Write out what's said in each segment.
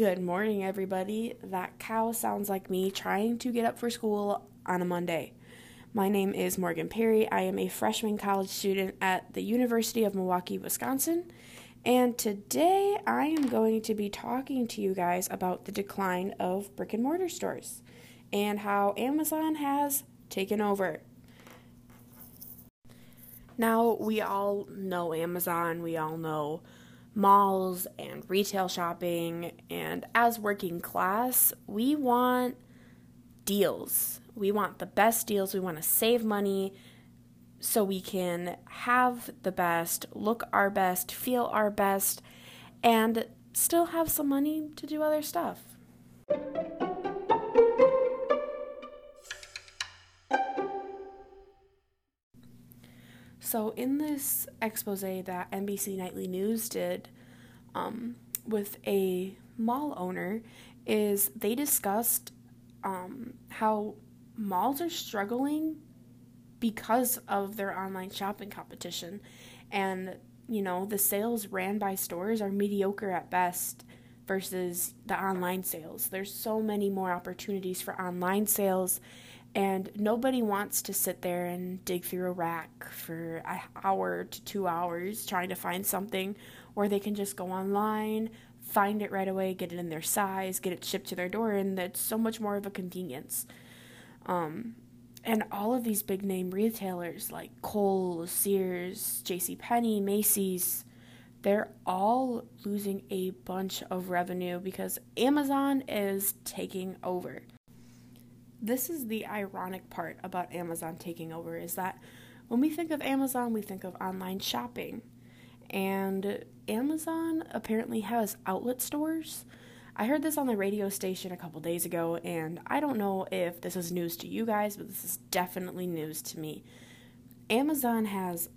Good morning, everybody. That cow sounds like me trying to get up for school on a Monday. My name is Morgan Perry. I am a freshman college student at the University of Milwaukee, Wisconsin. And today I am going to be talking to you guys about the decline of brick and mortar stores and how Amazon has taken over. Now, we all know Amazon, we all know malls and retail shopping. And as working class, we want deals. We want the best deals. We want to save money so we can have the best, look our best, feel our best, and still have some money to do other stuff. So, in this expose that NBC Nightly News did um, with a mall owner, is they discussed um, how malls are struggling because of their online shopping competition. And, you know, the sales ran by stores are mediocre at best versus the online sales. There's so many more opportunities for online sales and nobody wants to sit there and dig through a rack for an hour to two hours trying to find something, or they can just go online, find it right away, get it in their size, get it shipped to their door, and that's so much more of a convenience. Um, and all of these big name retailers like Kohl's, Sears, J.C. Penney, Macy's, they're all losing a bunch of revenue because Amazon is taking over this is the ironic part about Amazon taking over is that when we think of Amazon, we think of online shopping. And Amazon apparently has outlet stores. I heard this on the radio station a couple days ago, and I don't know if this is news to you guys, but this is definitely news to me. Amazon has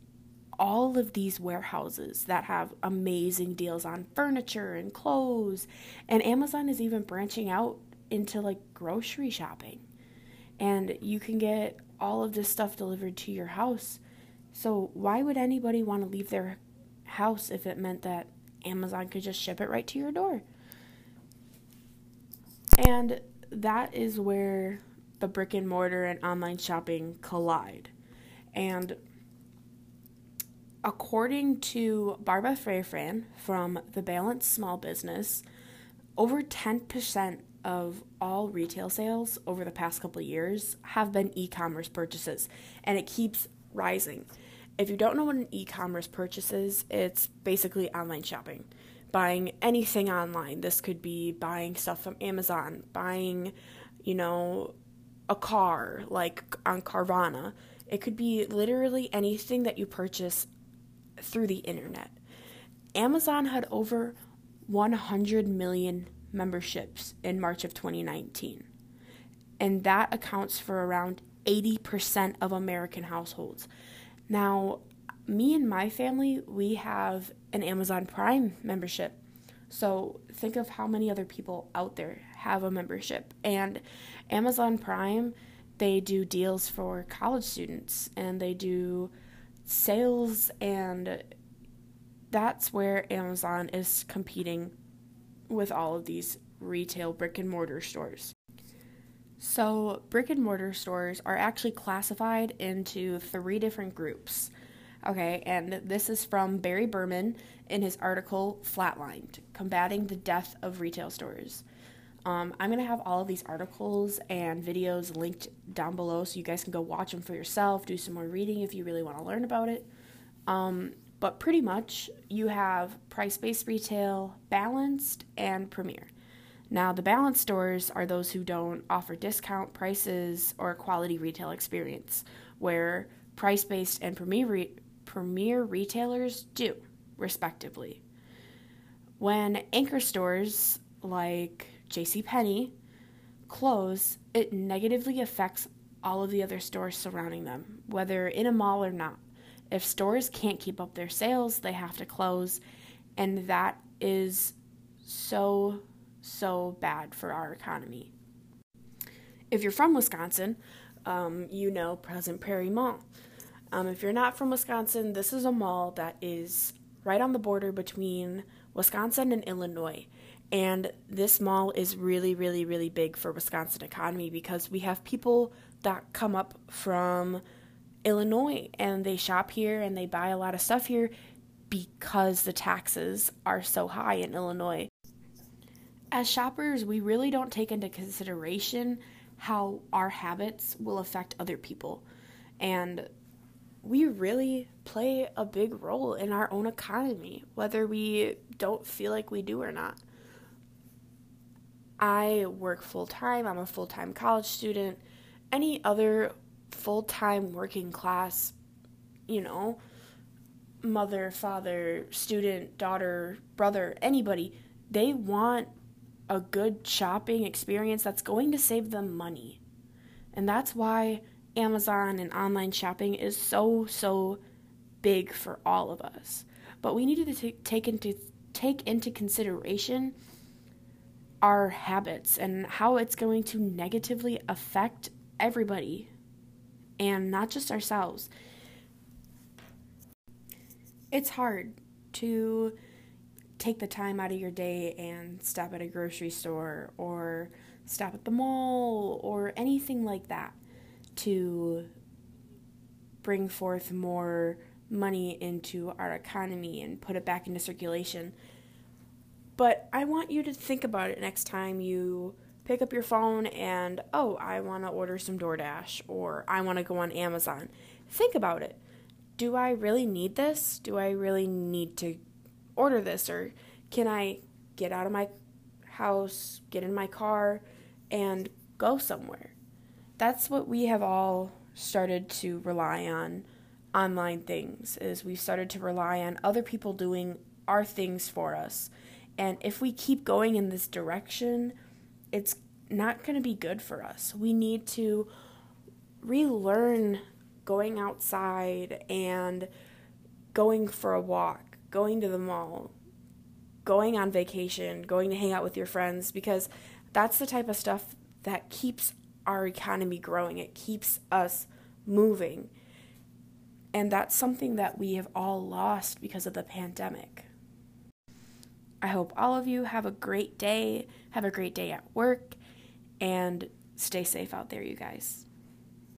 all of these warehouses that have amazing deals on furniture and clothes, and Amazon is even branching out into like grocery shopping and you can get all of this stuff delivered to your house. So, why would anybody want to leave their house if it meant that Amazon could just ship it right to your door? And that is where the brick and mortar and online shopping collide. And according to Barbara Farfan from the Balance Small Business, over 10% of all retail sales over the past couple years have been e-commerce purchases and it keeps rising. If you don't know what an e-commerce purchase is, it's basically online shopping. Buying anything online. This could be buying stuff from Amazon, buying, you know, a car like on Carvana. It could be literally anything that you purchase through the internet. Amazon had over 100 million memberships in March of 2019. And that accounts for around 80% of American households. Now, me and my family, we have an Amazon Prime membership. So think of how many other people out there have a membership. And Amazon Prime, they do deals for college students and they do sales, and that's where Amazon is competing with all of these retail brick and mortar stores. So, brick and mortar stores are actually classified into three different groups. Okay, and this is from Barry Berman in his article Flatlined Combating the Death of Retail Stores. Um, I'm going to have all of these articles and videos linked down below so you guys can go watch them for yourself, do some more reading if you really want to learn about it. Um, but pretty much, you have price based retail, balanced, and premier. Now, the balanced stores are those who don't offer discount prices or quality retail experience, where price based and premier, re- premier retailers do, respectively. When anchor stores like JCPenney close, it negatively affects all of the other stores surrounding them, whether in a mall or not. If stores can't keep up their sales, they have to close. And that is so, so bad for our economy. If you're from Wisconsin, um, you know Pleasant Prairie Mall. Um, if you're not from Wisconsin, this is a mall that is right on the border between Wisconsin and Illinois. And this mall is really, really, really big for Wisconsin economy because we have people that come up from Illinois and they shop here and they buy a lot of stuff here because the taxes are so high in Illinois. As shoppers, we really don't take into consideration how our habits will affect other people. And we really play a big role in our own economy, whether we don't feel like we do or not. I work full time, I'm a full time college student. Any other full time working class, you know, mother, father, student, daughter, brother, anybody, they want a good shopping experience that's going to save them money. And that's why Amazon and online shopping is so, so big for all of us. But we need to t- take into take into consideration our habits and how it's going to negatively affect everybody and not just ourselves. It's hard to take the time out of your day and stop at a grocery store or stop at the mall or anything like that to bring forth more money into our economy and put it back into circulation. But I want you to think about it next time you pick up your phone and, oh, I want to order some DoorDash or I want to go on Amazon. Think about it. Do I really need this? Do I really need to order this? Or can I get out of my house, get in my car, and go somewhere? That's what we have all started to rely on online things is we've started to rely on other people doing our things for us and if we keep going in this direction, it's not going to be good for us. We need to relearn going outside and going for a walk, going to the mall, going on vacation, going to hang out with your friends, because that's the type of stuff that keeps our economy growing. It keeps us moving. And that's something that we have all lost because of the pandemic. I hope all of you have a great day, have a great day at work, and stay safe out there, you guys.